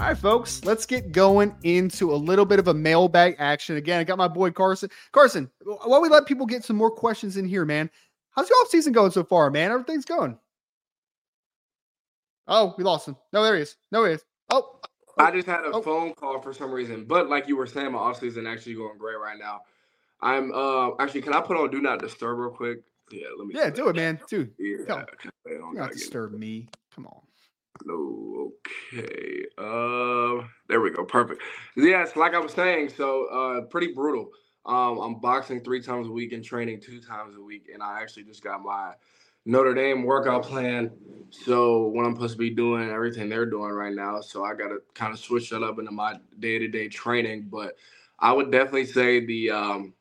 All right, folks, let's get going into a little bit of a mailbag action. Again, I got my boy Carson. Carson, while we let people get some more questions in here, man, how's your off season going so far, man? Everything's going. Oh, we lost him. No, there he is. No, he is. Oh, I just had a oh. phone call for some reason, but like you were saying, my off season actually going great right now. I'm uh actually, can I put on do not disturb real quick? Yeah, let me. Yeah, do it, man. Dude, yeah, do not disturb me. Come on. No, okay. Uh, there we go. Perfect. Yes, like I was saying, so uh, pretty brutal. Um, I'm boxing three times a week and training two times a week, and I actually just got my Notre Dame workout plan. So what I'm supposed to be doing, everything they're doing right now. So I got to kind of switch that up into my day to day training. But I would definitely say the um,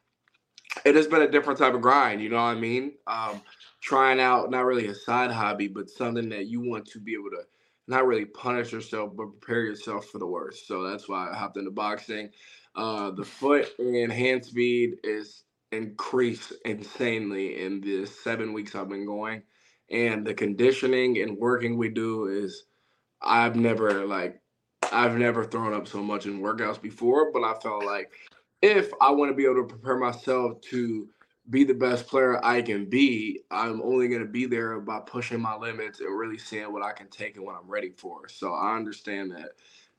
it has been a different type of grind. You know what I mean? Um, trying out not really a side hobby, but something that you want to be able to not really punish yourself, but prepare yourself for the worst. So that's why I hopped into boxing. Uh, the foot and hand speed is increased insanely in the seven weeks I've been going, and the conditioning and working we do is I've never like I've never thrown up so much in workouts before, but I felt like if I want to be able to prepare myself to be the best player I can be, I'm only going to be there by pushing my limits and really seeing what I can take and what I'm ready for. So I understand that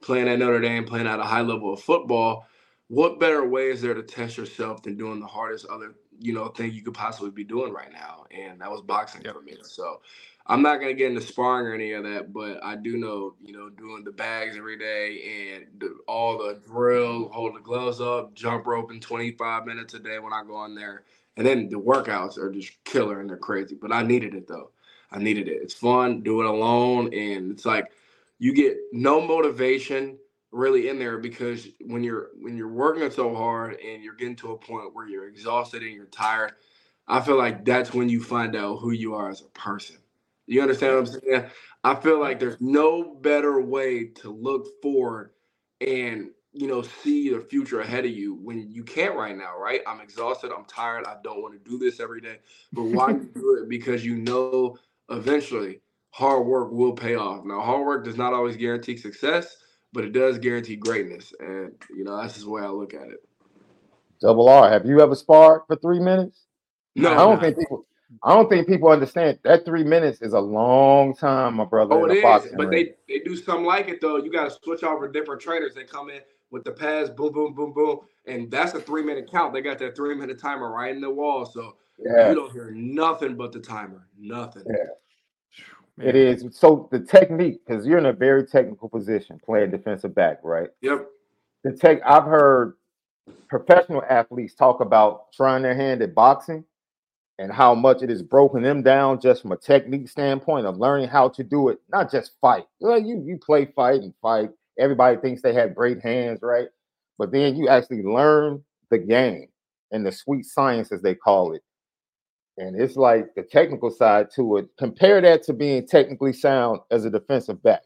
playing at Notre Dame, playing at a high level of football, what better way is there to test yourself than doing the hardest other, you know, thing you could possibly be doing right now? And that was boxing yep. for me. So I'm not going to get into sparring or any of that, but I do know, you know, doing the bags every day and the, all the drill, hold the gloves up, jump rope in 25 minutes a day when I go in there – and then the workouts are just killer and they're crazy. But I needed it though. I needed it. It's fun, do it alone. And it's like you get no motivation really in there because when you're when you're working so hard and you're getting to a point where you're exhausted and you're tired, I feel like that's when you find out who you are as a person. You understand what I'm saying? I feel like there's no better way to look forward and you know, see the future ahead of you when you can't right now, right? I'm exhausted, I'm tired, I don't want to do this every day. But why you do it? Because you know eventually hard work will pay off. Now, hard work does not always guarantee success, but it does guarantee greatness. And you know, that's just the way I look at it. Double R, have you ever sparred for three minutes? No, I don't think people I don't think people understand that three minutes is a long time, my brother. Oh, it is, but they, they do something like it though. You got to switch over different trainers. They come in with the pads, boom, boom, boom, boom, and that's a three minute count. They got that three minute timer right in the wall, so yeah. you don't hear nothing but the timer, nothing. Yeah. It is so the technique because you're in a very technical position playing defensive back, right? Yep. The tech I've heard professional athletes talk about trying their hand at boxing and how much it has broken them down just from a technique standpoint of learning how to do it, not just fight. Well, you you play fight and fight, everybody thinks they have great hands, right? But then you actually learn the game and the sweet science, as they call it. And it's like the technical side to it. Compare that to being technically sound as a defensive back.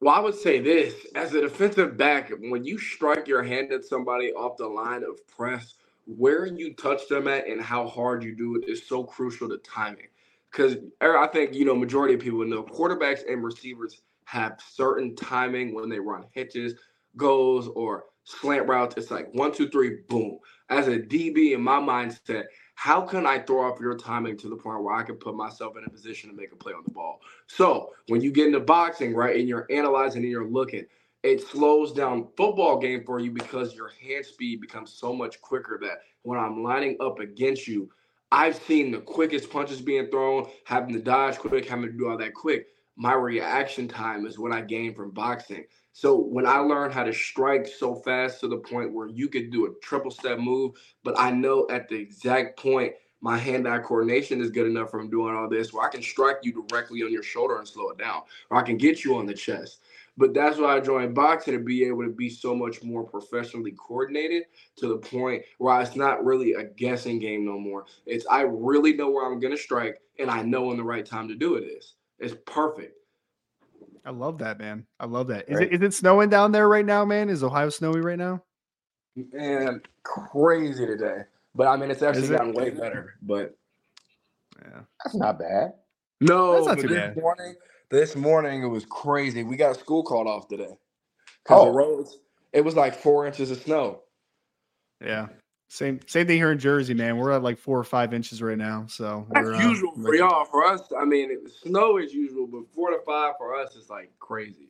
Well, I would say this as a defensive back, when you strike your hand at somebody off the line of press, where you touch them at and how hard you do it is so crucial to timing. because er, I think you know majority of people know quarterbacks and receivers have certain timing when they run hitches, goes, or slant routes. It's like one, two, three, boom. As a DB, in my mindset, how can I throw off your timing to the point where I can put myself in a position to make a play on the ball? So when you get into boxing, right, and you're analyzing and you're looking, it slows down football game for you because your hand speed becomes so much quicker that when I'm lining up against you, I've seen the quickest punches being thrown, having to dodge quick, having to do all that quick. My reaction time is what I gain from boxing. So when I learned how to strike so fast to the point where you could do a triple step move, but I know at the exact point my hand-eye coordination is good enough from doing all this where I can strike you directly on your shoulder and slow it down, or I can get you on the chest. But that's why I joined boxing to be able to be so much more professionally coordinated to the point where it's not really a guessing game no more. It's I really know where I'm gonna strike and I know when the right time to do it is. It's perfect. I love that, man. I love that. Is right. it is it snowing down there right now, man? Is Ohio snowy right now? And crazy today. But I mean it's actually gotten way better. But yeah. That's not bad. No, that's not too bad. Morning, this morning it was crazy. We got school called off today because oh. the roads. It was like four inches of snow. Yeah, same same thing here in Jersey, man. We're at like four or five inches right now. So that's uh, usual for y'all. For us, I mean, it, snow is usual, but four to five for us is like crazy.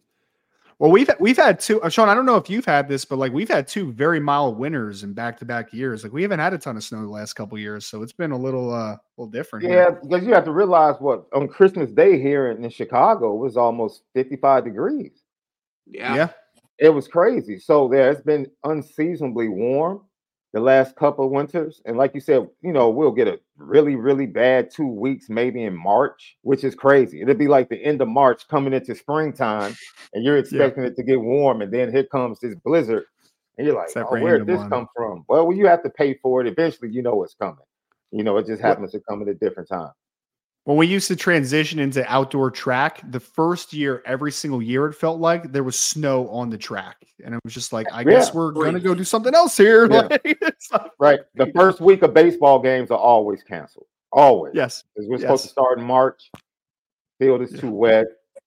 Well, we've we've had two. Uh, Sean, I don't know if you've had this, but like we've had two very mild winters in back to back years. Like we haven't had a ton of snow the last couple years, so it's been a little uh a little different. Yeah, here. because you have to realize what on Christmas Day here in, in Chicago was almost fifty five degrees. Yeah. yeah, it was crazy. So there, it's been unseasonably warm the last couple of winters. And like you said, you know, we'll get a really, really bad two weeks, maybe in March, which is crazy. It'll be like the end of March coming into springtime, and you're expecting yeah. it to get warm, and then here comes this blizzard, and you're like, oh, where did this one. come from? Well, well, you have to pay for it. Eventually, you know it's coming. You know, it just happens to come at a different time when we used to transition into outdoor track, the first year, every single year, it felt like there was snow on the track, and it was just like, I yeah. guess we're gonna go do something else here. Yeah. Like, right. The first week of baseball games are always canceled. Always. Yes. Because we're yes. supposed to start in March. Field is too wet.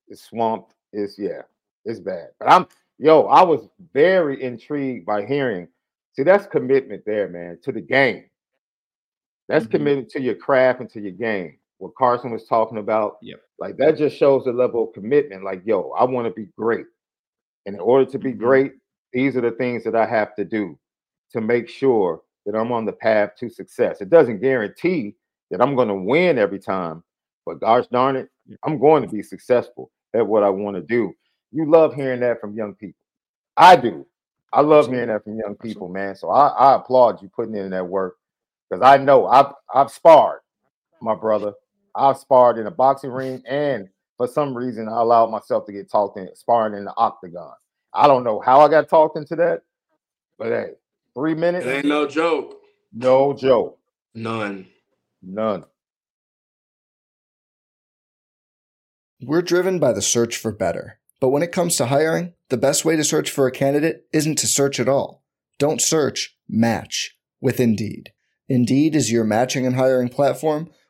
It's swamped. It's yeah. It's bad. But I'm yo. I was very intrigued by hearing. See, that's commitment there, man, to the game. That's mm-hmm. committed to your craft and to your game what Carson was talking about. Yep. Like that just shows the level of commitment. Like, yo, I want to be great. And in order to be mm-hmm. great, these are the things that I have to do to make sure that I'm on the path to success. It doesn't guarantee that I'm going to win every time, but gosh darn it, I'm going to be successful at what I want to do. You love hearing that from young people. I do. I love hearing that from young people, man. So I, I applaud you putting in that work because I know I've I've sparred, my brother. I've sparred in a boxing ring, and for some reason, I allowed myself to get talked in sparring in the octagon. I don't know how I got talked into that, but hey, three minutes. It ain't no joke. No joke. None. None. We're driven by the search for better. But when it comes to hiring, the best way to search for a candidate isn't to search at all. Don't search, match with Indeed. Indeed is your matching and hiring platform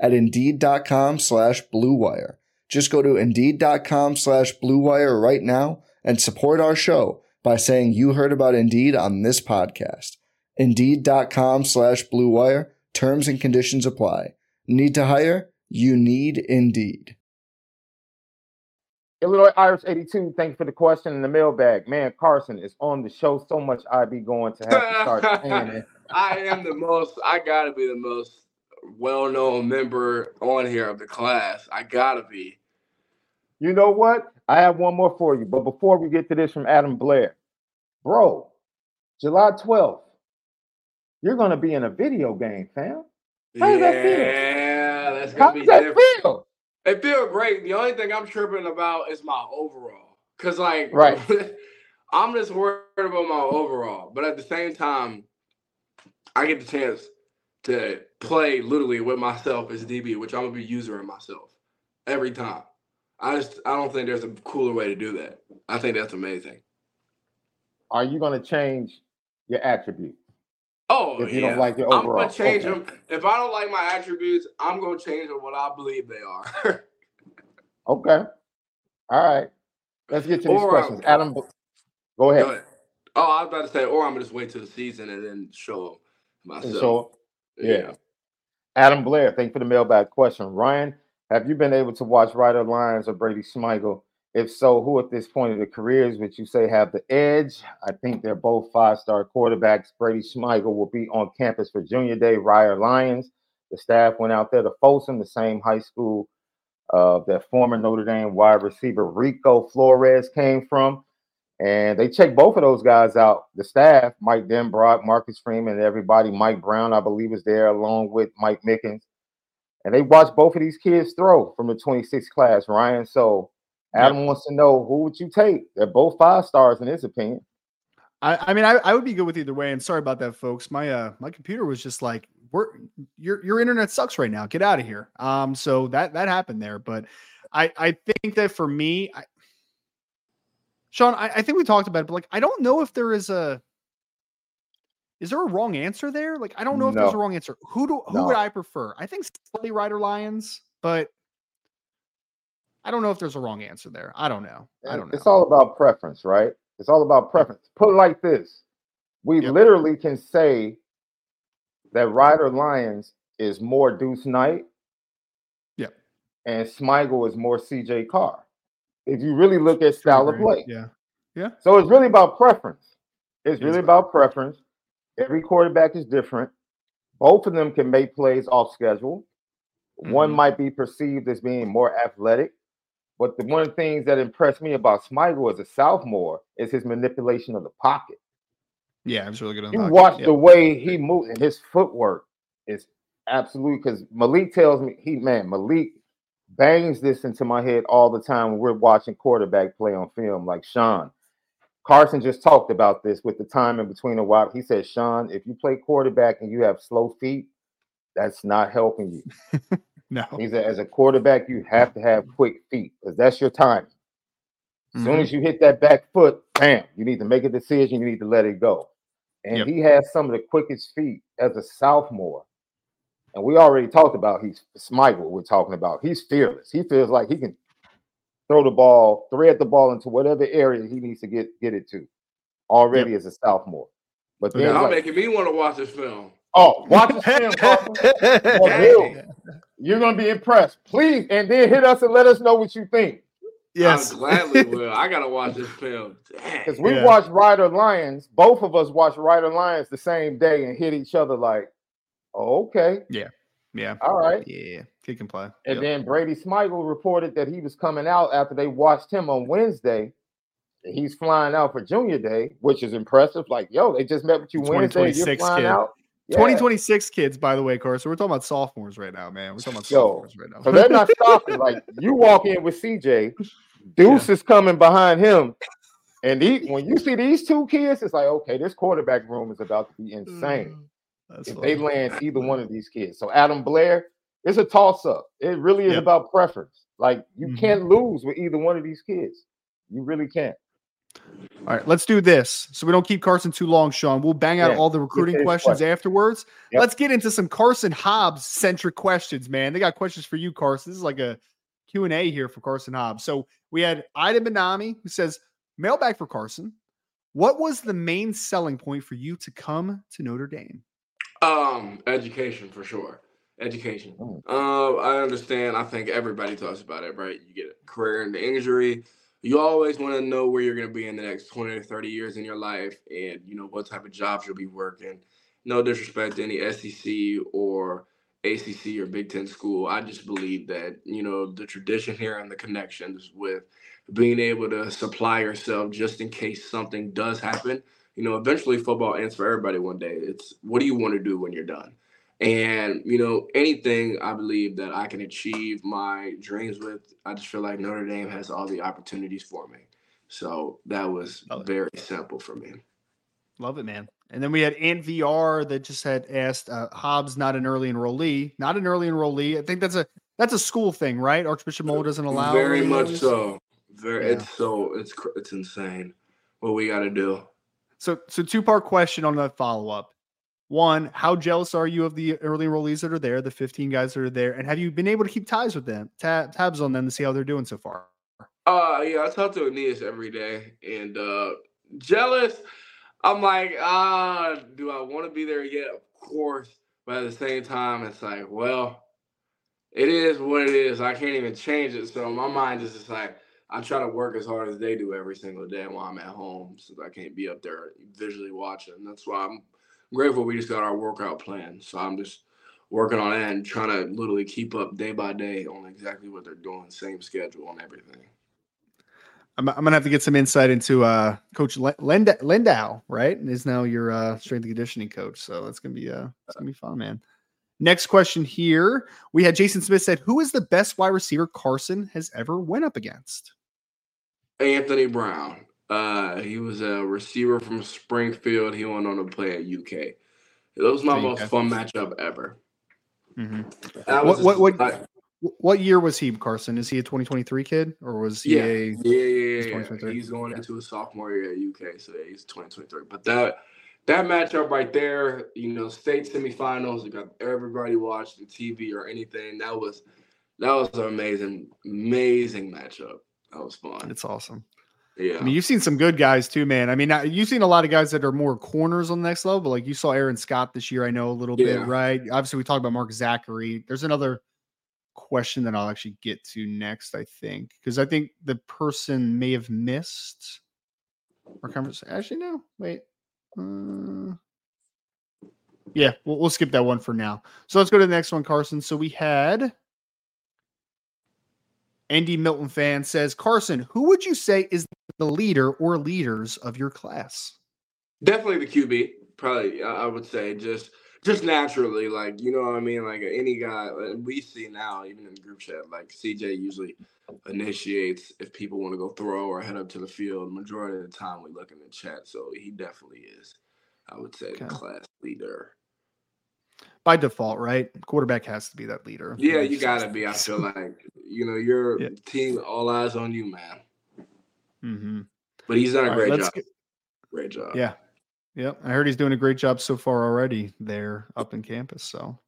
at Indeed.com slash BlueWire. Just go to Indeed.com slash BlueWire right now and support our show by saying you heard about Indeed on this podcast. Indeed.com slash BlueWire. Terms and conditions apply. Need to hire? You need Indeed. Illinois Irish 82, thank you for the question in the mailbag. Man, Carson is on the show so much I'd be going to have to start paying it. I am the most, I gotta be the most well-known member on here of the class. I gotta be. You know what? I have one more for you. But before we get to this from Adam Blair, bro, July 12th, you're gonna be in a video game, fam. How does that feel? How gonna be does that different. feel? It feel great. The only thing I'm tripping about is my overall. Cause like Right. I'm just worried about my overall. But at the same time, I get the chance to play literally with myself as DB, which I'm gonna be using myself every time. I just I don't think there's a cooler way to do that. I think that's amazing. Are you to change your attributes? Oh, If you yeah. don't like your overall, I'm gonna change okay. them. If I don't like my attributes, I'm gonna change them what I believe they are. Okay. All right. Let's get to these Or, uh, questions. Adam, go ahead. Go ahead. Oh, I was about to say, or I'm gonna just wait till the season and then show myself. So, yeah. Adam Blair, thank you for the mailbag question. Ryan, have you been able to watch Ryder Lyons or Brady Smigiel? If so, who at this point of their careers would you say have the edge? I think they're both five-star quarterbacks. Brady Smigiel will be on campus for junior day. Ryder Lyons, the staff went out there to Folsom, the same high school uh, that former Notre Dame wide receiver Rico Flores came from. And they checked both of those guys out. The staff, Mike Denbrock, Marcus Freeman, and everybody. Mike Brown, I believe, was there along with Mike Mickens. And they watched both of these kids throw from the 26th class, Ryan. So Adam wants to know who would you take? They're both five stars in his opinion. I, I mean, I, I would be good with either way. And sorry about that, folks. My uh my computer was just like, we're your your internet sucks right now. Get out of here. Um, so that that happened there. But I I think that for me, I, Sean, I, I think we talked about it, but like I don't know if there is a is there a wrong answer there? Like I don't know if there's a wrong answer. Who do who would I prefer? I think slightly Ryder Lyons, but I don't know if there's a wrong answer there. I don't know. I don't know. It's all about preference, right? It's all about preference. Put it like this. We Yep. literally can say that Ryder Lyons is more Deuce Knight. Yep. And Smigiel is more CJ Carr. If you really look at style of play. Yeah. Yeah. So it's really about preference. It's really about preference. Every quarterback is different. Both of them can make plays off schedule. One Mhm. might be perceived as being more athletic. But the one of the things that impressed me about Smigiel as a sophomore is his manipulation of the pocket. Yeah, it was really good on You the watch pocket. the way he moves and his footwork is absolutely because Malik tells me he man, Malik bangs this into my head all the time when we're watching quarterback play on film, like Sean. Carson just talked about this with the time in between a while. He said, Sean, if you play quarterback and you have slow feet, that's not helping you. No. He said, as a quarterback, you have to have quick feet because that's your time. As soon Mhm. as you hit that back foot, bam, you need to make a decision. You need to let it go. And Yep. he has some of the quickest feet as a sophomore. And we already talked about he's Smigiel. We're talking about he's fearless. He feels like he can throw the ball, thread the ball into whatever area he needs to get get it to already as a sophomore. But Okay. then, Y'all like, making me want to watch this film. oh, watch the film, Carson. Well, You're gonna be impressed. Please, and then hit us and let us know what you think. Yes. I gladly will. I gotta watch this film. Because we Yeah. watched Ryder Lyons, both of us watched Ryder Lyons the same day and hit each other like, Oh, okay, yeah. Yeah. All right. Yeah. He can play. And Yep. then Brady Smigiel reported that he was coming out after they watched him on Wednesday. He's flying out for Junior Day, which is impressive. Like, yo, they just met with you Wednesday. You're 2026 flying kid. out. Yeah. 2026 kids, by the way, Carson. We're talking about sophomores right now, man. We're talking about Yo, sophomores right now. So they're not stopping. Like you walk in with CJ, Deuce is coming behind him, and he, when you see these two kids, it's like, okay, this quarterback room is about to be insane. Mm. That's if funny. they land either one of these kids. So Adam Blair, it's a toss up. It really is Yep. about preference. Like you Mhm. can't lose with either one of these kids. You really can't. All right, let's do this so we don't keep Carson too long, Sean. We'll bang out Yeah, all the recruiting questions question. afterwards. Yep. Let's get into some Carson Hobbs centric questions, man. They got questions for you, Carson. This is like a Q&A here for Carson Hobbs. So we had Ida Benami who says, mailbag for Carson. What was the main selling point for you to come to Notre Dame? Um, education for sure. Education. Mm. Uh, I understand. I think everybody talks about it, right? You get a career into injury. You always want to know where you're going to be in the next 20 or 30 years in your life and, you know, what type of jobs you'll be working. No disrespect to any SEC or ACC or Big Ten school. I just believe that, you know, the tradition here and the connections with being able to supply yourself just in case something does happen. You know, eventually football ends for everybody one day. It's what do you want to do when you're done? And you know, anything I believe that I can achieve my dreams with, I just feel like Notre Dame has all the opportunities for me. So that was very simple for me. Love it, man. And then we had Ant VR that just had asked uh, Hobbs not an early enrollee, not an early enrollee. I think that's a that's a school thing, right? Archbishop Moeller doesn't allow. Very much so. Very. Yeah. It's so it's it's insane what we got to do. So so two part question on that follow up. One, how jealous are you of the early enrollees that are there, the 15 guys that are there, and have you been able to keep ties with them, tab, tabs on them to see how they're doing so far? Uh, yeah, I talk to Aneyas every day, and uh, jealous. I'm like, ah, uh, do I want to be there yet? Of course, but at the same time, it's like, well, it is what it is. I can't even change it. So my mind is just like, I try to work as hard as they do every single day while I'm at home, since I can't be up there visually watching. That's why I'm grateful we just got our workout plan. So I'm just working on that and trying to literally keep up day by day on exactly what they're doing, same schedule and everything. I'm, I'm gonna have to get some insight into uh, Coach Lend- Landow, right? And is now your uh, strength and conditioning coach. So that's gonna be uh, gonna be fun, man. Next question here. We had Jason Smith said, "Who is the best wide receiver Carson has ever went up against?" Anthony Brown. Uh, he was a receiver from Springfield. He went on to play at UK. It was my most fun matchup ever. Mm-hmm. What, what, what, I, what year was he, Carson? Is he a 2023 kid or was he yeah, a yeah, yeah, yeah, yeah. He's going into a sophomore year at UK, so yeah, he's 2023. But that that matchup right there, you know, state semifinals, you got everybody watching TV or anything. That was that was an amazing, amazing matchup. That was fun. It's awesome. Yeah. I mean, you've seen some good guys too, man. I mean, you've seen a lot of guys that are more corners on the next level. But like you saw Aaron Scott this year, I know a little yeah. bit, right? Obviously, we talked about Mark Zachary. There's another question that I'll actually get to next, I think, because I think the person may have missed our conversation. Actually, no, wait. Uh, yeah, we'll, we'll skip that one for now. So let's go to the next one, Carson. So we had Andy Milton fan says, Carson, who would you say is the leader or leaders of your class? Definitely the QB. Probably, I would say just just naturally, like you know what I mean. Like any guy uh, we see now, even in the group chat, like CJ usually initiates if people want to go throw or head up to the field. Majority of the time, we look in the chat, so he definitely is. I would say okay. the class leader by default, right? Quarterback has to be that leader. Yeah, you got to be. I feel like you know your yeah. team, all eyes on you, man. Mm-hmm. But he's done a great right, job. Get... Great job. Yeah. Yep. I heard he's doing a great job so far already there up in campus. So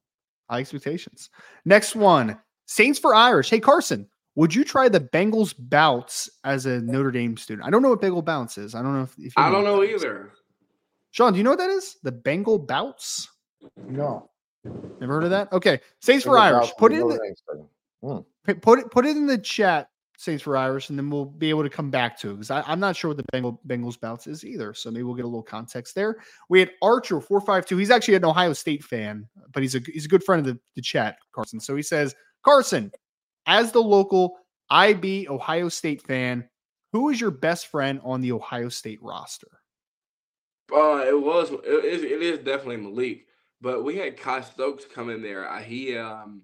high expectations. Next one Saints for Irish. Hey, Carson, would you try the Bengals Bouts as a Notre Dame student? I don't know what Bengal Bouts is. I don't know if, if I don't know either. Sean, do you know what that is? The Bengal Bouts? No. Never heard of that? Okay. Saints for Irish. Put it in the, hmm. put it put it in the chat, Saints for Irish, and then we'll be able to come back to it because I'm not sure what the Bengal, Bengals Bouts is either. So maybe we'll get a little context there. We had Archer four five two. He's actually an Ohio State fan, but he's a he's a good friend of the, the chat, Carson. So he says, Carson, as the local IB Ohio State fan, who is your best friend on the Ohio State roster? Uh, it was it is, it is definitely Malik. But we had Kai Stokes come in there. He um,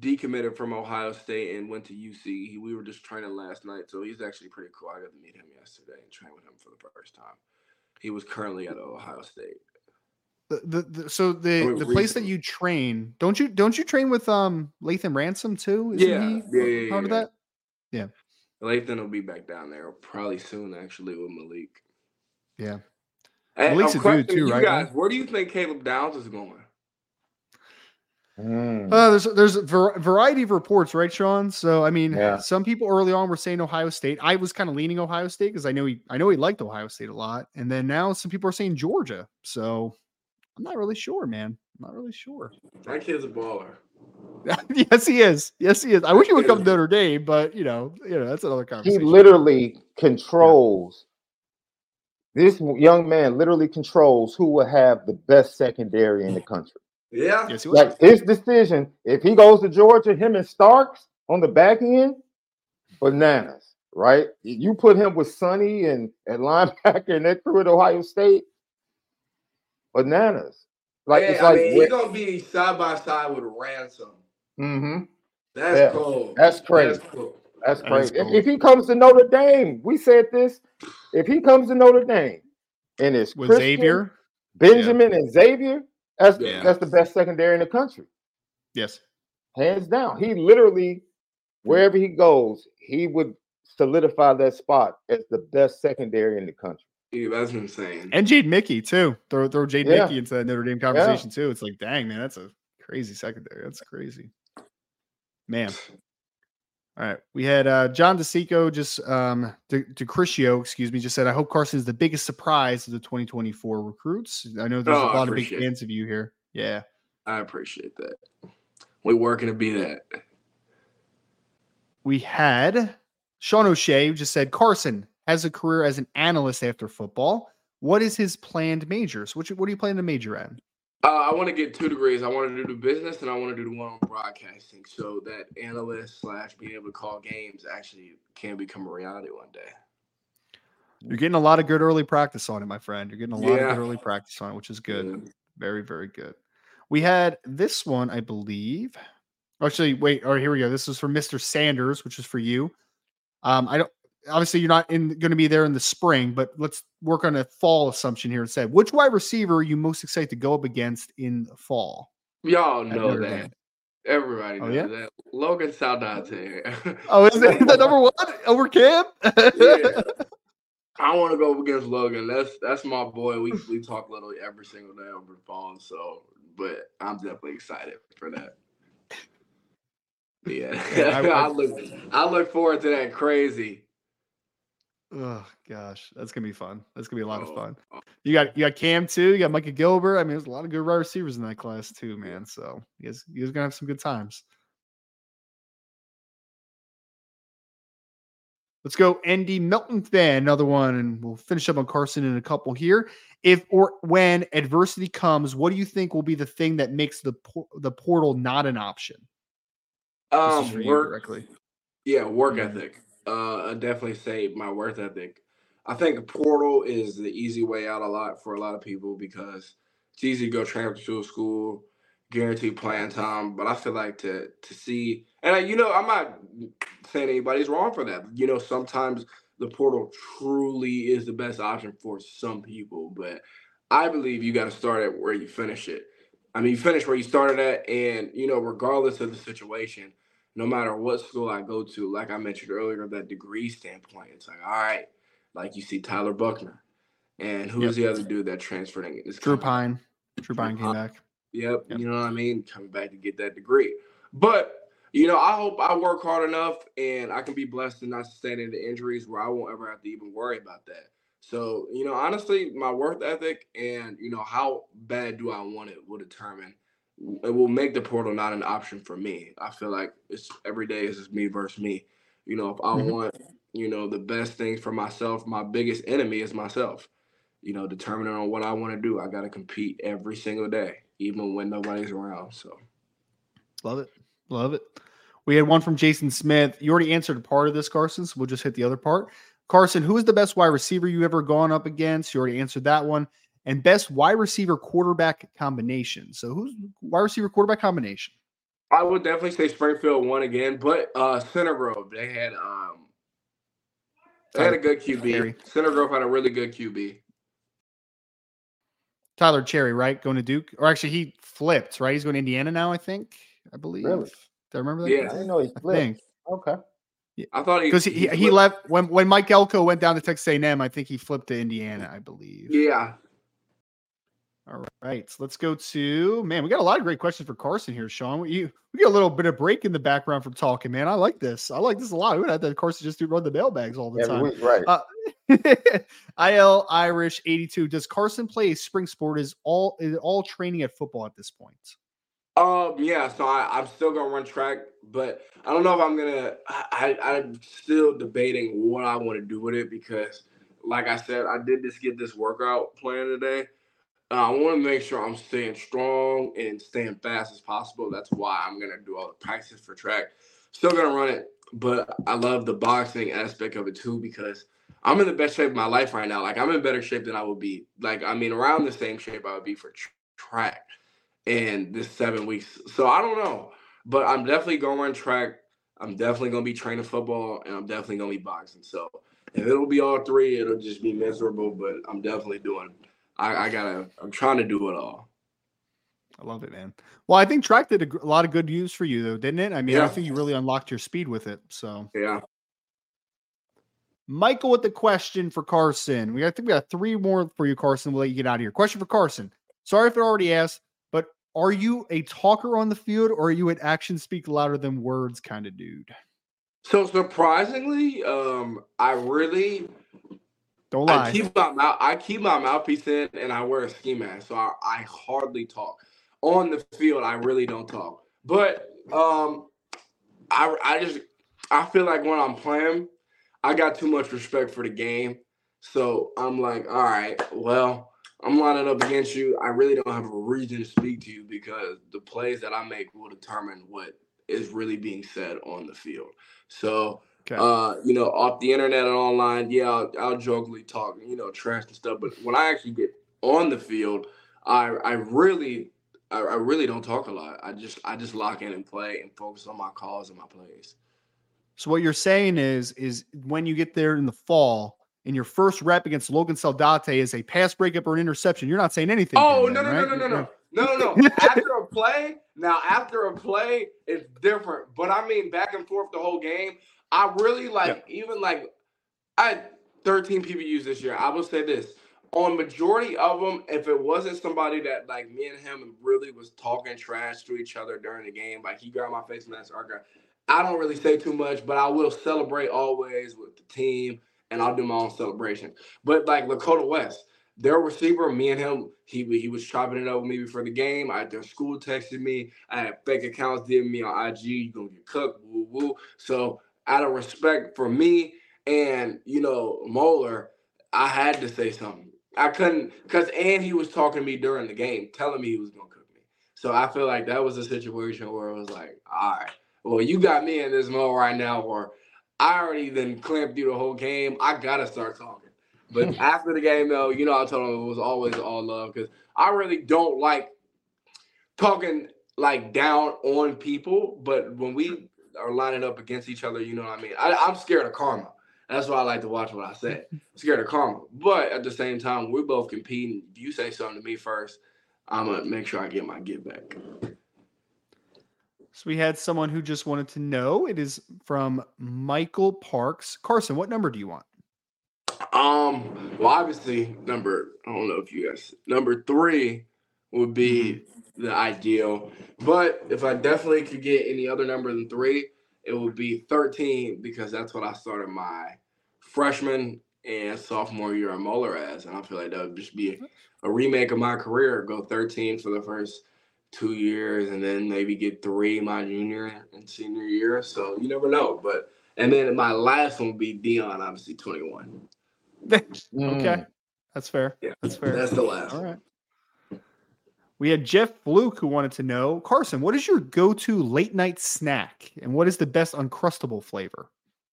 decommitted from Ohio State and went to UC. He, we were just training last night, so he's actually pretty cool. I got to meet him yesterday and train with him for the first time. He was currently at Ohio State. The, the, the so the I mean, the place that you train don't you don't you train with um Lathan Ransom too? Isn't yeah, he yeah, yeah, part yeah. of that. Yeah, Lathan will be back down there probably soon, actually, with Malik. Yeah, Malik's least a dude too, right? Guys, where do you think Caleb Downs is going? Mm. Uh, there's there's a ver- variety of reports, right, Sean? So I mean, yeah. some people early on were saying Ohio State. I was kind of leaning Ohio State because I know he I know he liked Ohio State a lot, and then now some people are saying Georgia. So I'm not really sure, man. I'm not really sure. That kid's a baller. yes, he is. Yes, he is. I wish he would come to Notre Dame, but you know, you know, that's another conversation. He literally controls this young man literally controls who will have the best secondary in the country. Yeah. Yes, like his decision, if he goes to Georgia, him and Starks on the back end, bananas, right? You put him with Sonny and, and linebacker and that crew at Ohio State, bananas. Like yeah, it's like I mean, he's gonna be side by side with Ransom. mm-hmm. That's Yeah. cool. That's crazy. That's cool. That's crazy. is If, cool. if he comes to Notre Dame, we said this. If he comes to Notre Dame and it's With Christian, Xavier. Benjamin, and Xavier, that's Yeah. that's the best secondary in the country, Yes. hands down. He literally, wherever he goes, he would solidify that spot as the best secondary in the country. Yeah, that's insane. And Jade Mickey too. Throw throw Jade Yeah. Mickey into that Notre Dame conversation too. It's like, dang man, that's a crazy secondary. That's crazy. Man. All right. We had uh John DeSico just um De- DeCriscio, excuse me, just said, I hope Carson is the biggest surprise of the 2024 recruits. I know there's Oh, a lot of big it. fans of you here. Yeah. I appreciate that. We're working to be that. We had Sean O'Shea just said Carson has a career as an analyst after football. What is his planned majors? What, what are you planning to major at? Uh, I want to get two degrees. I want to do the business and I want to do the one on broadcasting so that analyst slash being able to call games actually can become a reality one day. You're getting a lot of good early practice on it, my friend. You're getting a lot of Yeah. good early practice on it, which is good. Yeah. Very, very good. We had this one, I believe. Actually, wait. All right, here we go. This is for Mr. Sanders, which is for you. Um, I don't. Obviously, you're not in going to be there in the spring, but let's work on a fall assumption here instead. Which wide receiver are you most excited to go up against in the fall? Y'all know that. Everybody Oh, yeah? that. Logan Saldate. Oh, is that the number one over Cam? yeah. I want to go up against Logan. That's that's my boy. We we talk literally every single day over the phone. So, but I'm definitely excited for that. Yeah, Yeah, I- I, I- look I look forward to that. Crazy. Oh gosh, that's gonna be fun. That's gonna be a lot of Oh, fun. oh. You got you got Cam too. You got Micah Gilbert. I mean, there's a lot of good wide receivers in that class too, man. So you guys, you guys gonna have some good times. Let's go, Andy Milton. Then another one, and we'll finish up on Carson in a couple here. If or when adversity comes, what do you think will be the thing that makes the por- the portal not an option? Um, work directly. Yeah, work Mhm. ethic. Uh, I definitely say my work ethic. I think portal is the easy way out a lot for a lot of people because it's easy to go transfer to a school, guaranteed playing time. But I feel like to to see, and I, you know, I'm not saying anybody's wrong for that. You know, sometimes the portal truly is the best option for some people, but I believe you got to start at where you finish it. I mean, you finish where you started at, and you know, regardless of the situation no matter what school I go to, like I mentioned earlier, that degree standpoint, it's like, all right, like you see Tyler Buchner. And who's the other dude that transferred in? It's Drew Pyne. Drew Pyne came back. Yep, Yep. you know what I mean? Coming back to get that degree. But, you know, I hope I work hard enough and I can be blessed and not sustain any injuries where I won't ever have to even worry about that. So, you know, honestly, my work ethic and, you know, how bad do I want it will determine it will make the portal not an option for me. I feel like it's every day is just me versus me. You know, if I Mhm. want, you know, the best things for myself, my biggest enemy is myself. You know, determining on what I want to do. I got to compete every single day, even when nobody's around. So, Love it. Love it. We had one from Jason Smith. You already answered a part of this, Carson, so we'll just hit the other part. Carson, who is the best wide receiver you ever gone up against? You already answered that one. And best wide receiver quarterback combination. So who's wide receiver quarterback combination? I would definitely say Springfield won again, but uh Center Grove, they had um they had a good Terry. QB. Center Grove had a really good QB. Tyler Cherry, right? Going to Duke. Or actually he flipped, right? He's going to Indiana now, I think. I believe. Really? Did I remember that? Yeah. I didn't know he I flipped. think. Okay. I thought he Because he, he, he flipped- left when, when Mike Elko went down to Texas A&M, I think he flipped to Indiana, I believe. Yeah. All right, so let's go to man. We got a lot of great questions for Carson here, Sean. We, you, we got a little bit of break in the background from talking, man. I like this. I like this a lot. We would have that Carson just do run the mailbags all the Every time. week, right. Uh, IL Irish 82. Does Carson play a spring sport? Is all is all training at football at this point? Um, yeah, so I, I'm still gonna run track, but I don't know if I'm gonna I, I I'm still debating what I want to do with it because like I said, I did just get this workout plan today. I want to make sure I'm staying strong and staying fast as possible. That's why I'm gonna do all the practice for track. Still gonna run it, but I love the boxing aspect of it too because I'm in the best shape of my life right now. Like I'm in better shape than I would be. Like I mean, around the same shape I would be for tr- track. in this seven weeks. So I don't know, but I'm definitely going run track. I'm definitely to be training football, and I'm definitely to be boxing. So if it'll be all three, it'll just be miserable. But I'm definitely doing. I, I gotta. I'm trying to do it all. I love it, man. Well, I think track did a, a lot of good use for you, though, didn't it? I mean, yeah. I think you really unlocked your speed with it. So yeah. Michael with the question for Carson. We I think we got three more for you, Carson. We'll let you get out of here. Question for Carson. Sorry if I already asked, but are you a talker on the field or are you an action speak louder than words kind of dude? So surprisingly, um, I really don't lie. I keep my mouth. I keep my mouthpiece in, and I wear a ski mask, so I, I hardly talk on the field. I really don't talk, but um, I I just I feel like when I'm playing, I got too much respect for the game, so I'm like, all right, well, I'm lining up against you. I really don't have a reason to speak to you because the plays that I make will determine what is really being said on the field. So, okay. uh, you know, off the internet and online, yeah, I'll, I'll jokingly talk, you know, trash and stuff. But when I actually get on the field, I I really I, I really don't talk a lot. I just I just lock in and play and focus on my calls and my plays. So what you're saying is is when you get there in the fall, in your first rep against Logan Saldate is a pass breakup or an interception, you're not saying anything. Oh no, no, right? no, no, no, no, no, no, no. after a play, now after a play, it's different. But I mean, back and forth the whole game. I really like yeah. even like I had 13 PBUs this year. I will say this: on majority of them, if it wasn't somebody that like me and him really was talking trash to each other during the game, like he grabbed my face mask, I. I don't really say too much, but I will celebrate always with the team and I'll do my own celebration. But like Lakota West, their receiver, me and him, he he was chopping it up with me before the game. I their school texted me. I had fake accounts DM me on IG. You gonna get cooked, woo woo. So out of respect for me and you know Moeller, I had to say something. I couldn't because and he was talking to me during the game, telling me he was gonna cook me. So I feel like that was a situation where it was like, all right, well, you got me in this mode right now, or I already then clamped you the whole game. I gotta start talking. But after the game, though, you know, I told him it was always all love because I really don't like talking like down on people. But when we are lining up against each other, you know what I mean. I, am scared of karma. That's why I like to watch what I say. I'm scared of karma. But at the same time, we're both competing. If you say something to me first, I'm gonna make sure I get my get back. So we had someone who just wanted to know. It is from Michael Parks. Carson, what number do you want? Um, well, obviously, number I don't know if you guys number three would be mm-hmm. the ideal. But if I definitely could get any other number than three, it would be 13 because that's what I started my freshman and sophomore year at Moeller as. And I feel like that would just be a, a remake of my career. Go 13 for the first two years and then maybe get three my junior and senior year. So you never know. But and then my last one will be Deion, obviously 21. okay. Mm. That's fair. Yeah. That's fair. That's the last. All right. We had Jeff Fluke who wanted to know, Carson, what is your go-to late night snack and what is the best uncrustable flavor?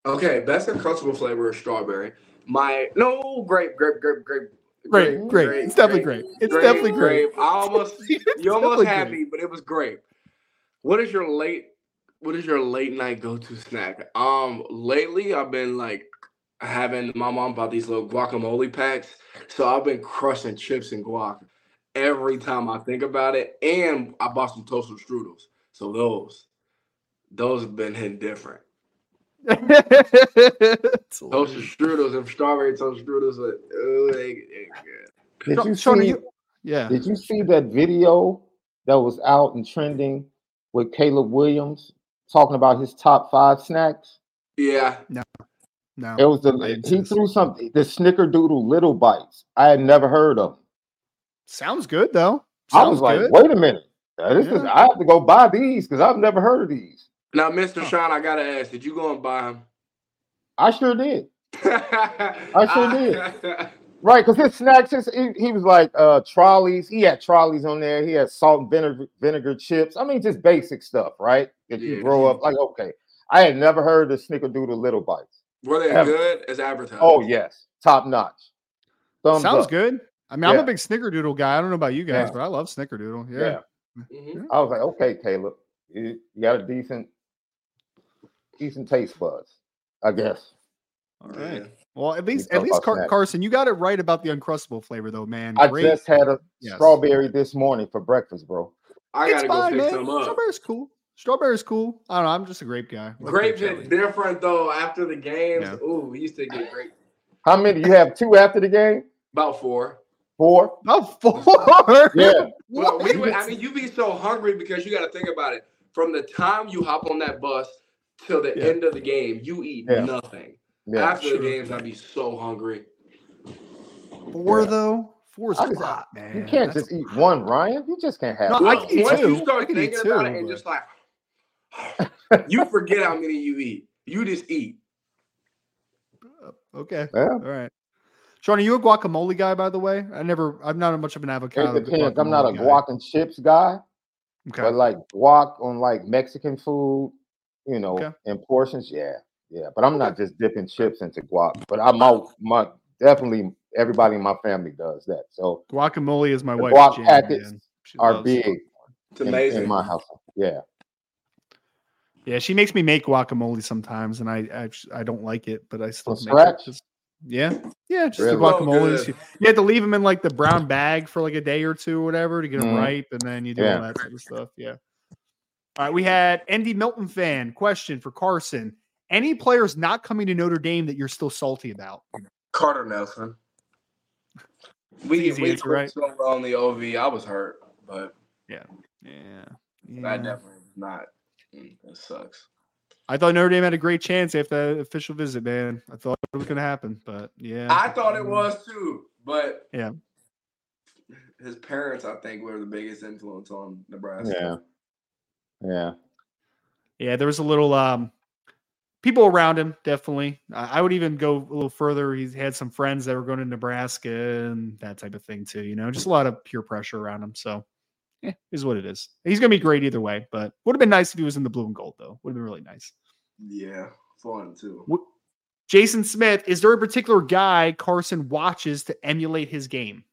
Okay, best uncrustable flavor is strawberry. My no grape, grape, grape, grape, great, great. great. It's definitely great. It's great, definitely great. I almost you almost had me, but it was great. What is your late what is your late night go-to snack? Um lately I've been like having my mom bought these little guacamole packs. So I've been crushing chips and guac every time I think about it. And I bought some toasted strudels. So those, those have been hitting different. toasted strudels and strawberry toasted strudels. Like, oh, they, they good. Did you see? You, yeah. Did you see that video that was out and trending with Caleb Williams talking about his top five snacks? Yeah. No. No. It was the he threw something the snickerdoodle little bites. I had never heard of. Sounds good though. Sounds I was like, good. wait a minute. This yeah. is I have to go buy these because I've never heard of these. Now, Mr. Sean, I gotta ask, did you go and buy them? I sure did. I sure did. Right, because his snacks, his, he, he, was like uh trolleys. He had trolleys on there. He had salt and vinegar, vinegar chips. I mean, just basic stuff, right? That yeah. you grow up like, okay. I had never heard of Snickerdoodle Little Bites. Were they Ever. good as advertised? Oh yes, top notch. Thumbs Sounds up. good. I mean, yeah. I'm a big Snickerdoodle guy. I don't know about you guys, yeah. but I love Snickerdoodle. Yeah. yeah. Mhm. I was like, okay, Caleb, you, you got a decent, decent taste buds, I guess. All right. Yeah. Well, at least at least Car- Carson, you got it right about the uncrustable flavor, though, man. I just had a Yes. strawberry this morning for breakfast, bro. I it's gotta go pick man. some up. Strawberry's cool. Strawberry's cool. I don't know. I'm just a grape guy. I like Grape jelly. is different though. After the games, Yeah. ooh, we used to get grape. How many? You have two after the game? About four. Four? Oh, four. Yeah. Well, we, would- I mean, you be so hungry because you got to think about it. From the time you hop on that bus till the Yeah. end of the game, you eat Yeah. nothing. Yeah. After Sure. the games, I'd be so hungry. Four Yeah. though. Four is I a just- lot, man. You can't That's just eat one, Ryan. You just can't have No, two. I can eat once two. you I start can eat thinking about two, it and just like, you forget how many you eat. You just eat. Oh, okay. Yeah. All right. Sean, are you a guacamole guy, by the way? I never. I'm not much of an avocado. It depends. I'm not a guacamole guy. guac and chips guy, Okay. but like guac on like Mexican food, you know, Okay. in portions. Yeah, yeah. But I'm not just dipping chips into guac. But I'm out. My definitely everybody in my family does that. So Guacamole is my The wife's guac jam, packets are loves- big It's in, amazing. in my household. Yeah. Yeah, she makes me make guacamole sometimes, and I I, I don't like it, but I still From make it scratch? 'Cause- Yeah, yeah, just Really? the Oh, guacamole. good. you, you have to leave them in like the brown bag for like a day or two or whatever to get them Mhm. ripe, and then you do Yeah. all that type of stuff. Yeah. All right, we had Andy Milton fan question for Carson. Any players not coming to Notre Dame that you're still salty about? Carter Nelson. We Easy we answer, put right? so well on the OV. I was hurt, but Yeah, yeah, yeah. definitely was not. Mm, It sucks. I thought Notre Dame had a great chance after the official visit, man. I thought it was going to happen, but yeah. I thought it was too, but Yeah. his parents, I think, were the biggest influence on Nebraska. Yeah. Yeah. Yeah, there was a little um people around him, definitely. I I would even go a little further. He's had some friends that were going to Nebraska and that type of thing too, you know, just a lot of peer pressure around him. So yeah, is what it is. He's gonna be great either way, but would have been nice if he was in the blue and gold though. Would have been really nice. Yeah, fun too. Wh- Jason Smith, is there a particular guy Carson watches to emulate his game?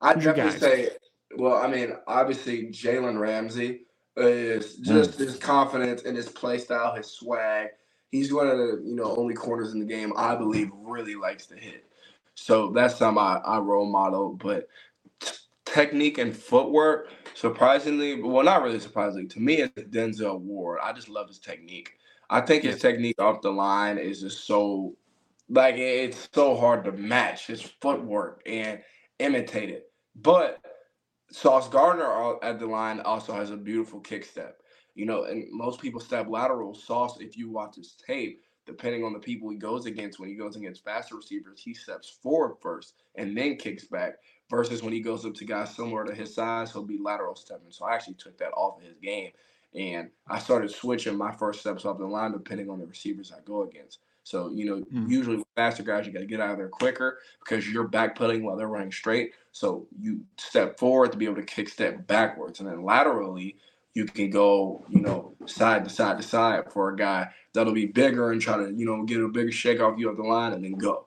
I Who's your definitely say, well, I mean, obviously Jalen Ramsey is mm. just his confidence and his play style, his swag. He's one of the you know only corners in the game I believe really likes to hit. So that's something I, I role model. But technique and footwork, surprisingly, well, not really surprisingly, to me, it's Denzel Ward. I just love his technique. I think his technique off the line is just so like it's so hard to match his footwork and imitate it. But Sauce Gardner at the line also has a beautiful kick step. You know, and most people step lateral. Sauce, if you watch his tape, depending on the people he goes against, when he goes against faster receivers, he steps forward first and then kicks back. Versus when he goes up to guys similar to his size, he'll be lateral stepping. So I actually took that off of his game. And I started switching my first steps off the line depending on the receivers I go against. So, you know, Mm. usually with faster guys, you got to get out of there quicker because you're backpedaling while they're running straight. So you step forward to be able to kick step backwards. And then laterally, you can go, you know, side to side to side for a guy that'll be bigger and try to, you know, get a bigger shake off you at the line and then go.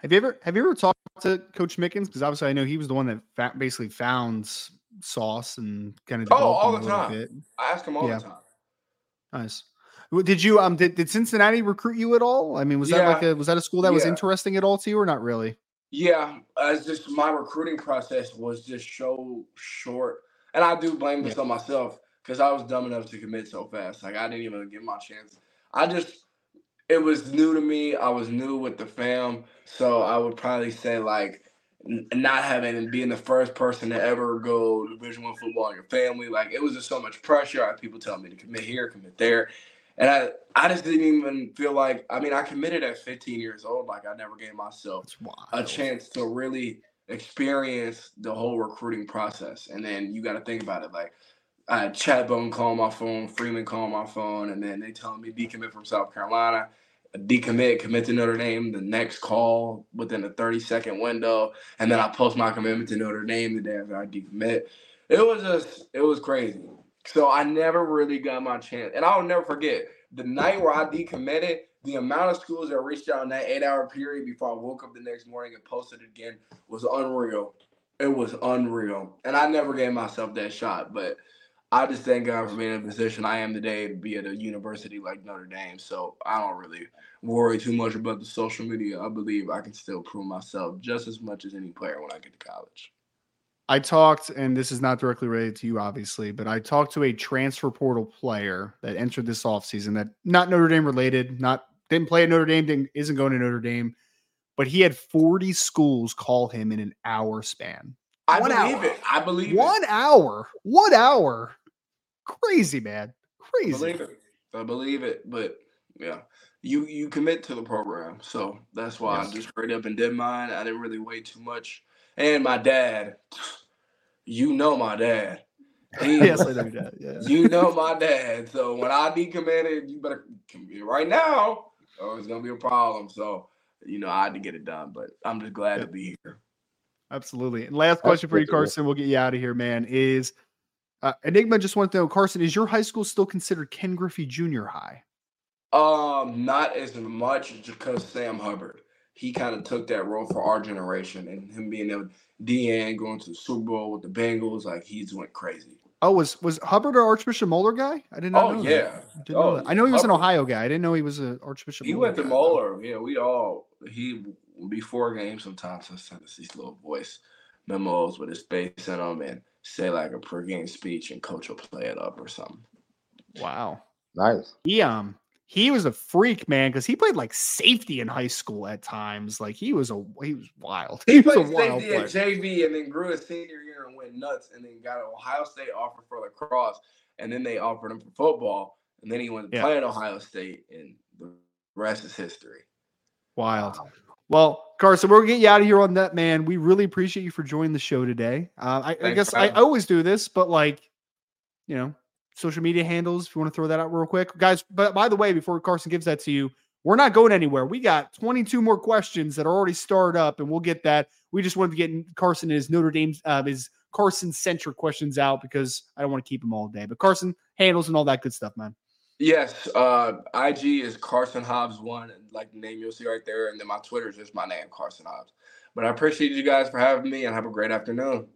Have you ever have you ever talked to Coach Mickens? Because obviously I know he was the one that fa- basically found Sauce and kind of Oh, all the time. bit. I ask him all Yeah. the time. Nice. Did you um did, did Cincinnati recruit you at all? I mean, was that like a was that a school that was interesting at all to you or not really? Yeah, as just my recruiting process was just so short, and I do blame this on myself because I was dumb enough to commit so fast. Like I didn't even get my chance. I just it was new to me. I was new with the fam, so I would probably say like not having and being the first person to ever go Division One football in your family. Like it was just so much pressure. I had people telling me to commit here, commit there. And I, I just didn't even feel like I mean I committed at 15 years old. Like I never gave myself a chance to really experience the whole recruiting process. And then you got to think about it like I had Chad Bowden call my phone, Freeman call my phone, and then they telling me decommit from South Carolina, decommit, commit to Notre Dame, the next call within a 30 second window. And then I post my commitment to Notre Dame the day after I decommit. It was just, it was crazy. So I never really got my chance. And I'll never forget the night where I decommitted, the amount of schools that reached out in that eight hour period before I woke up the next morning and posted it again was unreal. it was unreal. And I never gave myself that shot, but I just thank God for being in a position I am today to be at a university like Notre Dame. So I don't really worry too much about the social media. I believe I can still prove myself just as much as any player when I get to college. I talked, and this is not directly related to you, obviously, but I talked to a transfer portal player that entered this offseason that not Notre Dame related, not didn't play at Notre Dame, didn't, isn't going to Notre Dame, but he had 40 schools call him in an hour span. I One believe hour. it. I believe it. One it. hour. One hour. Crazy, man. Crazy. I believe it. I believe it. But yeah, you you commit to the program, so that's why Yes. I just straight up and did mine. I didn't really wait too much. And my dad, you know my dad. He, yes, I know that. Yeah. you know my dad. So when I decommitted, you better commit right now, or it's gonna be a problem. So you know I had to get it done. But I'm just glad to be here. Absolutely. And last question for you, good to hear. Carson. We'll get you out of here, man. Is uh, Enigma just wanted to know, Carson, is your high school still considered Ken Griffey Junior High? Um, not as much because Sam Hubbard. He kind of took that role for our generation, and him being able DN going to the Super Bowl with the Bengals, like he's went crazy. Oh, was was Hubbard an Archbishop Moeller guy? I did not Oh know. that. yeah, Didn't know Oh, that. I know he was an Ohio guy. I didn't know he was an Archbishop. he Moeller went to guy. Moeller. Yeah, we all he before games sometimes I send us these little voice memos with his face in them and say like a pregame speech, and coach will play it up or something. Wow. Nice. He um he was a freak, man, because he played like safety in high school at times. Like he was a he was wild. He, was a played wild safety at. JV and then grew his senior year and went nuts and then got an Ohio State offer for lacrosse and then they offered him for football and then he went to Yeah. play at Ohio State and the rest is history. Wild. Well, Carson, we're gonna get you out of here on that, man. We really appreciate you for joining the show today. Uh, I, I guess for I, having I always do this, but like, you know, social media handles. If you want to throw that out real quick, guys. But by the way, before Carson gives that to you, we're not going anywhere. We got 22 more questions that are already started up, and we'll get that. We just wanted to get Carson his Notre Dame, uh, his Carson centric questions out because I don't want to keep him all day. But Carson handles and all that good stuff, man. Yes, uh, IG is Carson Hobbs one, and like the name you'll see right there, and then my Twitter is just my name, Carson Hobbs. But I appreciate you guys for having me, and have a great afternoon.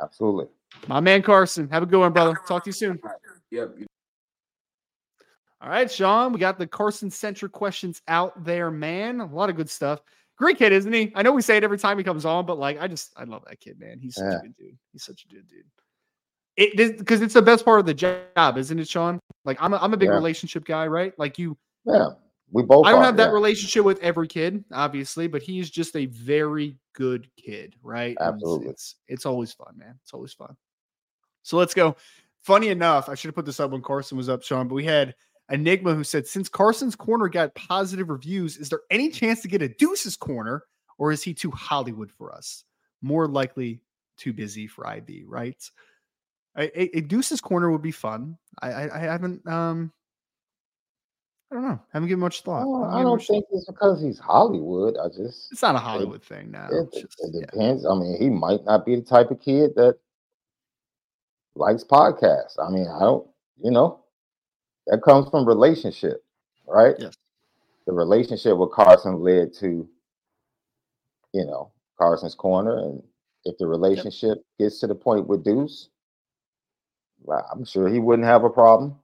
Absolutely. My man Carson, have a good one, brother. Talk to you soon. Yep. All right, Sean, we got the Carson centric questions out there, man. A lot of good stuff. Great kid, isn't he? I know we say it every time he comes on, but like, I just, I love that kid, man. He's such Yeah. a good dude. He's such a good dude. It because it's the best part of the job, isn't it, Sean? Like, I'm a, I'm a big Yeah. relationship guy, right? Like you, Yeah. We both I don't are, have that yeah. relationship with every kid, obviously, but he's just a very good kid, right? And it's- Absolutely. It's, it's always fun, man. It's always fun. So let's go. Funny enough, I should have put this up when Carson was up, Sean, but we had Enigma who said, since Carson's corner got positive reviews, is there any chance to get a Deuce's corner, or is he too Hollywood for us? More likely too busy for IB, right? A, a, a Deuce's corner would be fun. I, I, I haven't um I don't know. Haven't given much thought. Haven't I don't think it's because he's Hollywood. I just it's not a Hollywood thing now. it, just- it yeah. depends. I mean, he might not be the type of kid that likes podcasts. I mean, I don't, you know, that comes from relationship, right? Yes. The relationship with Carson led to, you know, Carson's corner. And if the relationship gets to the point with Deuce, well, I'm sure he wouldn't have a problem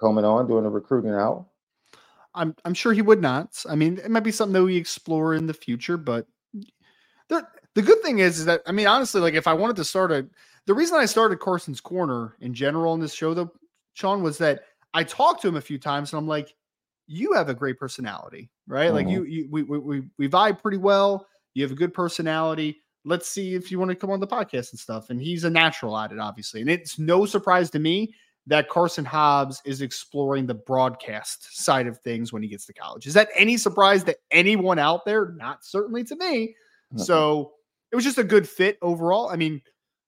coming on doing the recruiting out. I'm I'm sure he would not. I mean, it might be something that we explore in the future, but the the good thing is, is that I mean, honestly, like if I wanted to start a the reason I started Carson's Corner in general in this show, though, Sean, was that I talked to him a few times and I'm like, you have a great personality, right? Like Mhm. you, you we, we we we vibe pretty well. You have a good personality. Let's see if you want to come on the podcast and stuff. And he's a natural at it, obviously. And it's no surprise to me that Carson Hobbs is exploring the broadcast side of things when he gets to college. Is that any surprise to anyone out there? Not certainly to me. Mhm. So it was just a good fit overall. I mean,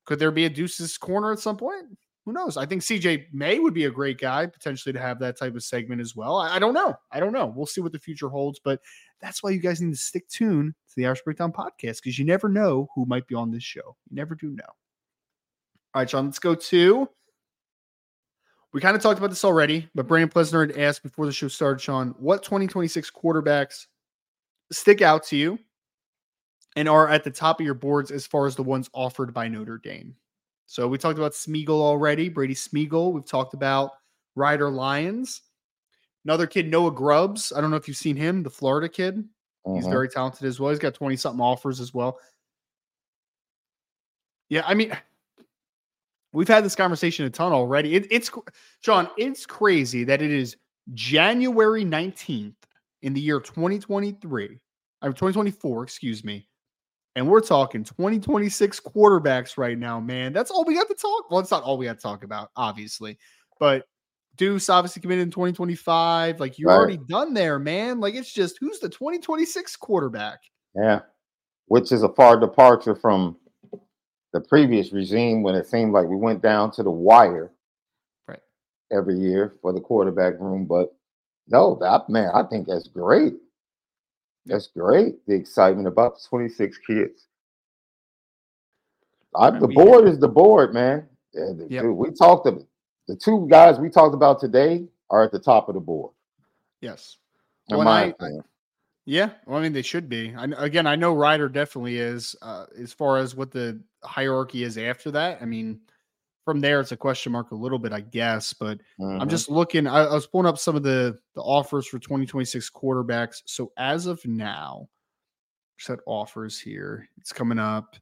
could there be a Deuce's corner at some point? Who knows? I think CJ May would be a great guy potentially to have that type of segment as well. I, I don't know. I don't know. We'll see what the future holds, but that's why you guys need to stick tuned to the Irish Breakdown podcast because you never know who might be on this show. You never do know. All right, Sean, let's go to. We kind of talked about this already, but Brandon Plesner had asked before the show started, Sean, what 2026 quarterbacks stick out to you? and are at the top of your boards as far as the ones offered by Notre Dame. So we talked about Smigiel already, Brady Smigiel. We've talked about Ryder Lyons. Another kid, Noah Grubbs. I don't know if you've seen him, the Florida kid. He's Mhm. very talented as well. He's got 20 something offers as well. Yeah, I mean, we've had this conversation a ton already. It, it's, Sean, it's crazy that it is January 19th in the year 2023, or 2024, excuse me. And we're talking 2026 quarterbacks right now, man. That's all we got to talk. Well, it's not all we got to talk about, obviously. But Deuce obviously committed in 2025. Like you're Right. already done there, man. Like it's just who's the 2026 quarterback? Yeah, which is a far departure from the previous regime when it seemed like we went down to the wire Right. every year for the quarterback room. But no, that man, I think that's great. That's great. The excitement about the 26 kids. I, the board is the board, man. Yeah, the- Yep. dude, we talked about the two guys we talked about today are at the top of the board. Yes. In Well, my I- opinion. Yeah, well, I mean they should be. I, again, I know Ryder definitely is. Uh, as far as what the hierarchy is after that, I mean, from there it's a question mark a little bit, I guess. But I'm Mhm. just looking. I, I was pulling up some of the the offers for 2026 quarterbacks. So as of now, set offers here. It's coming up.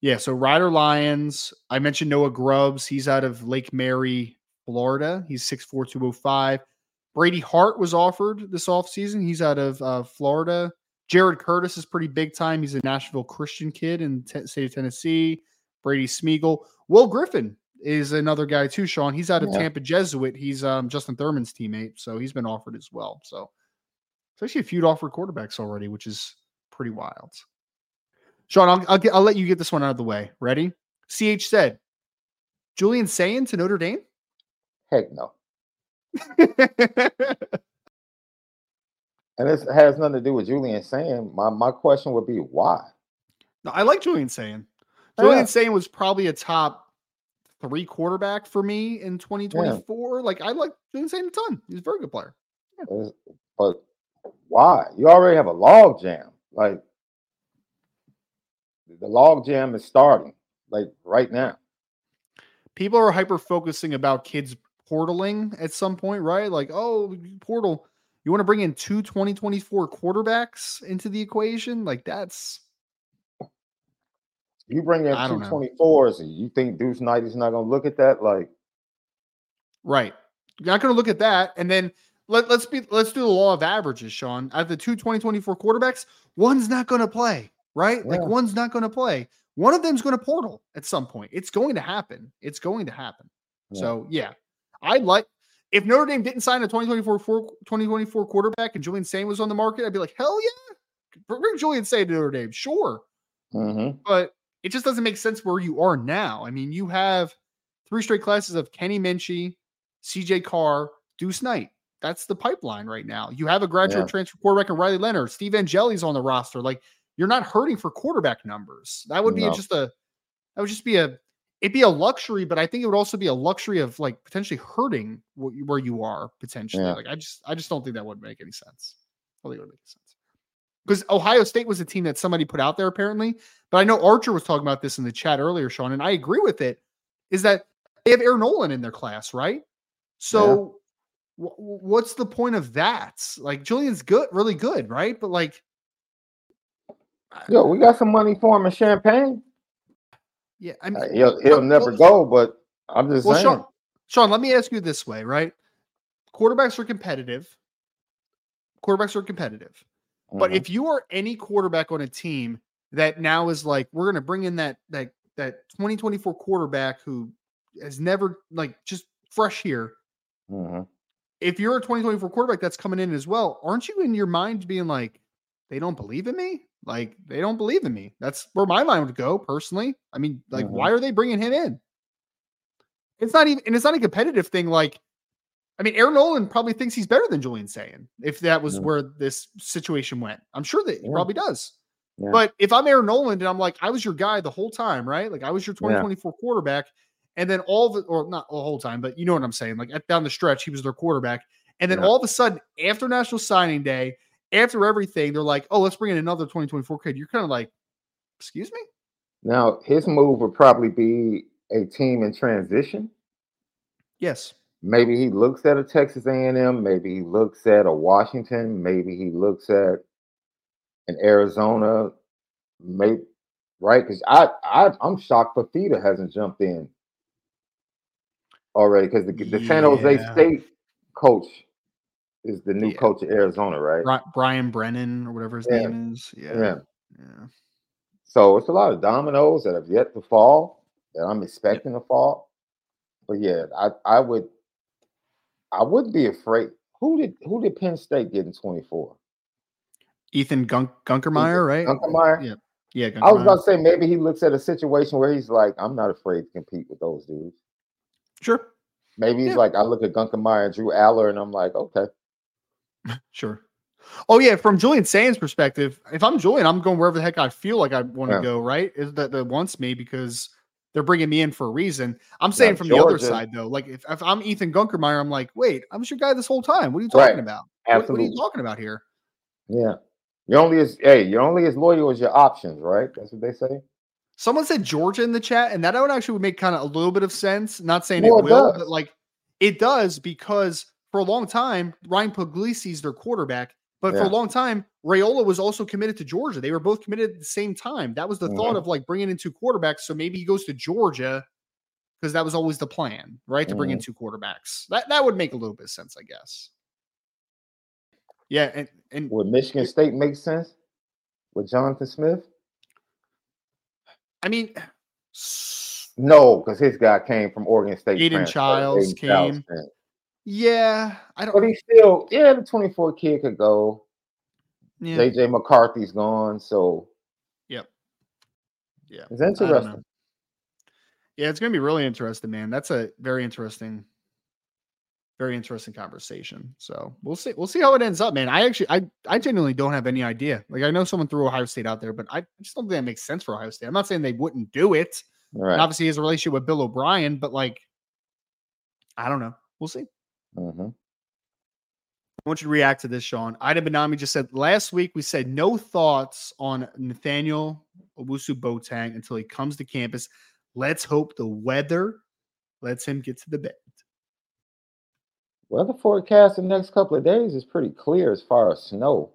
Yeah. So Ryder Lyons. I mentioned Noah Grubbs. He's out of Lake Mary, Florida. He's 6'4", 205. Brady Hart was offered this offseason. He's out of uh, Florida. Jared Curtis is pretty big time. He's a Nashville Christian kid in t- state of Tennessee. Brady Smigiel. Will Griffin is another guy too, Sean. He's out of Yeah. Tampa Jesuit. He's um, Justin Thurman's teammate, so he's been offered as well. So it's actually a few offered quarterbacks already, which is pretty wild. Sean, I'll, I'll, get, I'll let you get this one out of the way. Ready? CH said, Julian Sayin to Notre Dame? Heck no. And this has nothing to do with Julian Sayin. My my question would be why? No, I like Julian Sayin. Oh, yeah. Julian Sayin was probably a top three quarterback for me in 2024. Like I like Julian Sayin a ton. He's a very good player. Is- But why? You already have a log jam. Like the log jam is starting, like right now. People are hyper focusing about kids portaling at some point, right? Like, oh, portal. You want to bring in two 2024 quarterbacks into the equation? Like that's You bring in two twenty fours, and you think Deuce Knight is not gonna look at that? Like, Right. You're not going to look at that. And then let, let's be let's do the law of averages, Sean. Out of the two 2024 quarterbacks, one's not going to play, right? Like one's not going to play. One of them's going to portal at some point. It's going to happen. It's going to happen. Yeah. So yeah. I'd like if Notre Dame didn't sign a 2024 four- 2024 quarterback and Julian Sayin was on the market, I'd be like, hell yeah. Bring Julian Sayin to Notre Dame. Sure mhm. but it just doesn't make sense where you are now. I mean, you have three straight classes of Kenny Minchey, CJ Carr, Deuce Knight. That's the pipeline right now. You have a graduate Yeah. transfer quarterback in Riley Leonard. Steve Angeli's on the roster. Like you're not hurting for quarterback numbers. That would be No. just a that would just be a it'd be a luxury, but I think it would also be a luxury of like potentially hurting wh- where you are potentially. Yeah. Like I just I just don't think that would make any sense. I don't think it would make sense. Because Ohio State was a team that somebody put out there apparently, but I know Archer was talking about this in the chat earlier, Sean, and I agree with it. Is that they have Air Noland in their class, right? So, wh- what's the point of that? Like Julian's good, really good, right? But like, Yo, we got some money for him in Champagne. Yeah, I mean, Uh, He'll he'll well, never well, go, but I'm just Well, saying. Sean, Sean, let me ask you this way, right? Quarterbacks are competitive. Quarterbacks are competitive. But Mhm. if you are any quarterback on a team that now is like, we're going to bring in that that that 2024 quarterback who has never like just fresh here. Mhm. If you're a 2024 quarterback that's coming in as well, aren't you in your mind being like, they don't believe in me? Like they don't believe in me. That's where my mind would go personally. I mean, like, Mhm. why are they bringing him in? It's not even, and it's not a competitive thing. Like, I mean, Air Noland probably thinks he's better than Julian Sayin if that was Yeah. where this situation went. I'm sure that he Yeah. probably does. Yeah. But if I'm Air Noland and I'm like, I was your guy the whole time, right? Like I was your 2024 quarterback, and then all the or not the whole time, but you know what I'm saying. Like at, down the stretch, he was their quarterback, and then all of a sudden, after National Signing Day, after everything, they're like, oh, let's bring in another 2024 kid. You're kind of like, Excuse me. Now his move would probably be a team in transition. Yes. Maybe he looks at a Texas A&M. Maybe he looks at a Washington. Maybe he looks at an Arizona. Maybe right because I, I I'm shocked Fifita hasn't jumped in already because the, the San Jose State coach is the new Yeah. coach of Arizona, right? Brian Brennan or whatever his Yeah. name is. Yeah. Yeah. Yeah. So it's a lot of dominoes that have yet to fall that I'm expecting to fall. But yeah, I I would I wouldn't be afraid. Who did who did Penn State get in 24? Ethan Gunk- Gunkermeyer, right? Dunkermeyer? Yeah. Yeah. Gunkermeyer. I was about to say maybe he looks at a situation where he's like, I'm not afraid to compete with those dudes. Sure. Maybe he's Yeah. like, I look at Gunkermeyer and Drew Allar, and I'm like, okay, Sure. Oh yeah, from Julian Sayin's perspective, if I'm Julian, I'm going wherever the heck I feel like I want to Yeah. go. Right? Is that that wants me because they're bringing me in for a reason. I'm saying Now, from the other side though, like if, if I'm Ethan Gunkermeyer, I'm like, wait, I was your guy this whole time. What are you talking Right. about? What, what are you talking about here? yeah. You're only as hey, you're only as loyal as your options, right? That's what they say. Someone said Georgia in the chat, and that would actually would make kind of a little bit of sense. Not saying Well, it it will, but like it does because for a long time, Ryan Puglisi's their quarterback. But for a long time, Raiola was also committed to Georgia. They were both committed at the same time. That was the thought Mhm. of like bringing in two quarterbacks. So maybe he goes to Georgia because that was always the plan, right? To bring in Mhm. two quarterbacks. That that would make a little bit of sense, I guess. Yeah, and and Would Michigan State make sense with Jonathan Smith? I mean, No, because his guy came from Oregon State. Aidan transfer, Chiles Aidan Chiles, came. Yeah. I don't. But he still, yeah, the 24 kid could go. Yeah, JJ McCarthy's gone, so Yep. Yeah. it's I don't know. interesting. Yeah, it's gonna be really interesting, man. That's a very interesting, very interesting conversation. So we'll see. We'll see how it ends up, man. I actually, I, I genuinely don't have any idea. Like, I know someone threw Ohio State out there, but I just don't think that makes sense for Ohio State. I'm not saying they wouldn't do it. Right. And obviously, he has a relationship with Bill O'Brien, but like, I don't know. We'll see. Mhm. I want you to react to this, Sean. Ida Benami just said last week we said no thoughts on Nathaniel Owusu Boateng until he comes to campus. Let's hope the weather lets him get to the bed. Weather forecast in the next couple of days is pretty clear as far as snow.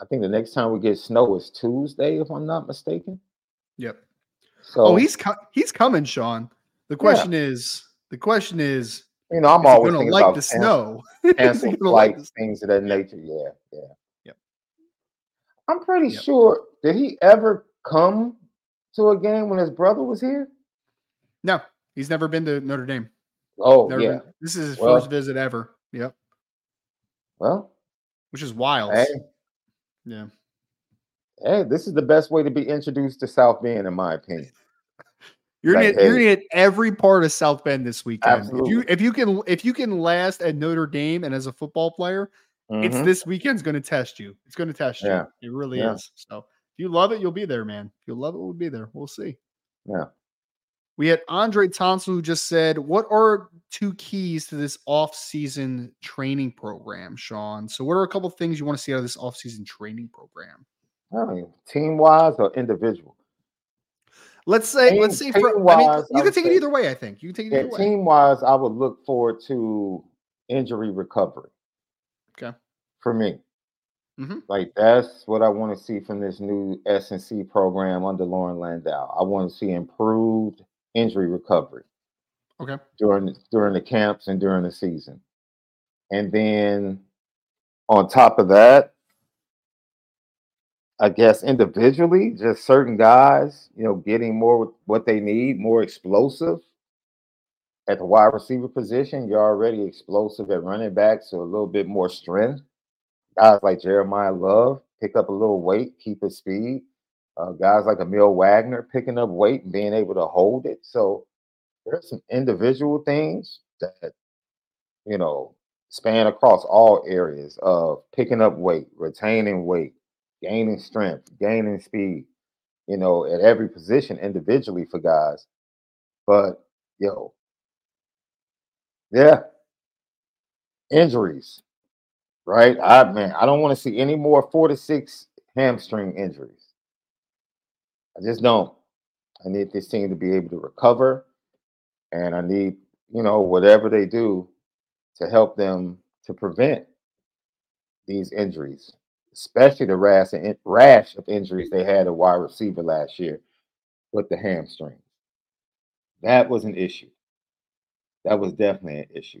I think the next time we get snow is Tuesday, if I'm not mistaken. Yep. So Oh, he's co- he's coming, Sean. The question is, the question is, you know, I'm always thinking like about the snow? Cancel flights, things of that nature. Yeah, yeah. Yep. I'm pretty Yep. sure. Did he ever come to a game when his brother was here? No, he's never been to Notre Dame. Oh Never yeah. been- this is his Well- first visit ever. Yep. Well, Which is wild. hey, Yeah. hey, this is the best way to be introduced to South Bend, in my opinion. You're Like, gonna, you're gonna hit every part of South Bend this weekend. If you if you can if you can last at Notre Dame and as a football player, it's Mhm. this weekend's gonna test you. It's gonna test Yeah. you. It really Yeah. is. So if you love it, you'll be there, man. If you love it, we'll be there. We'll see. Yeah. We had Andre Thompson who just said, What are two keys to this off-season training program, Sean? So what are a couple things you want to see out of this off-season training program? I mean, team wise or individual. Let's say, Team- let's say for, I mean, you can take it either way, I think. You can take it Yeah, either way. team wise, I would look forward to injury recovery. Okay. For me. Mhm. Like that's what I want to see from this new S and C program under Loren Landow. I want to see improved injury recovery Okay. during during the camps and during the season. And then on top of that, I guess individually, just certain guys, you know, getting more what they need, more explosive at the wide receiver position. You're already explosive at running back, so a little bit more strength. Guys like Jeremiyah Love pick up a little weight, keep his speed. Uh, guys like Aamil Wagner picking up weight and being able to hold it. So there's some individual things that you know span across all areas of picking up weight, retaining weight, gaining strength, gaining speed, you know, at every position individually for guys. But yo, yeah, injuries, right? I man, I don't want to see any more four to six hamstring injuries. I just don't. I need this team to be able to recover, and I need you know whatever they do to help them to prevent these injuries, especially the rash, rash of injuries they had a wide receiver last year with the hamstring. That was an issue. That was definitely an issue.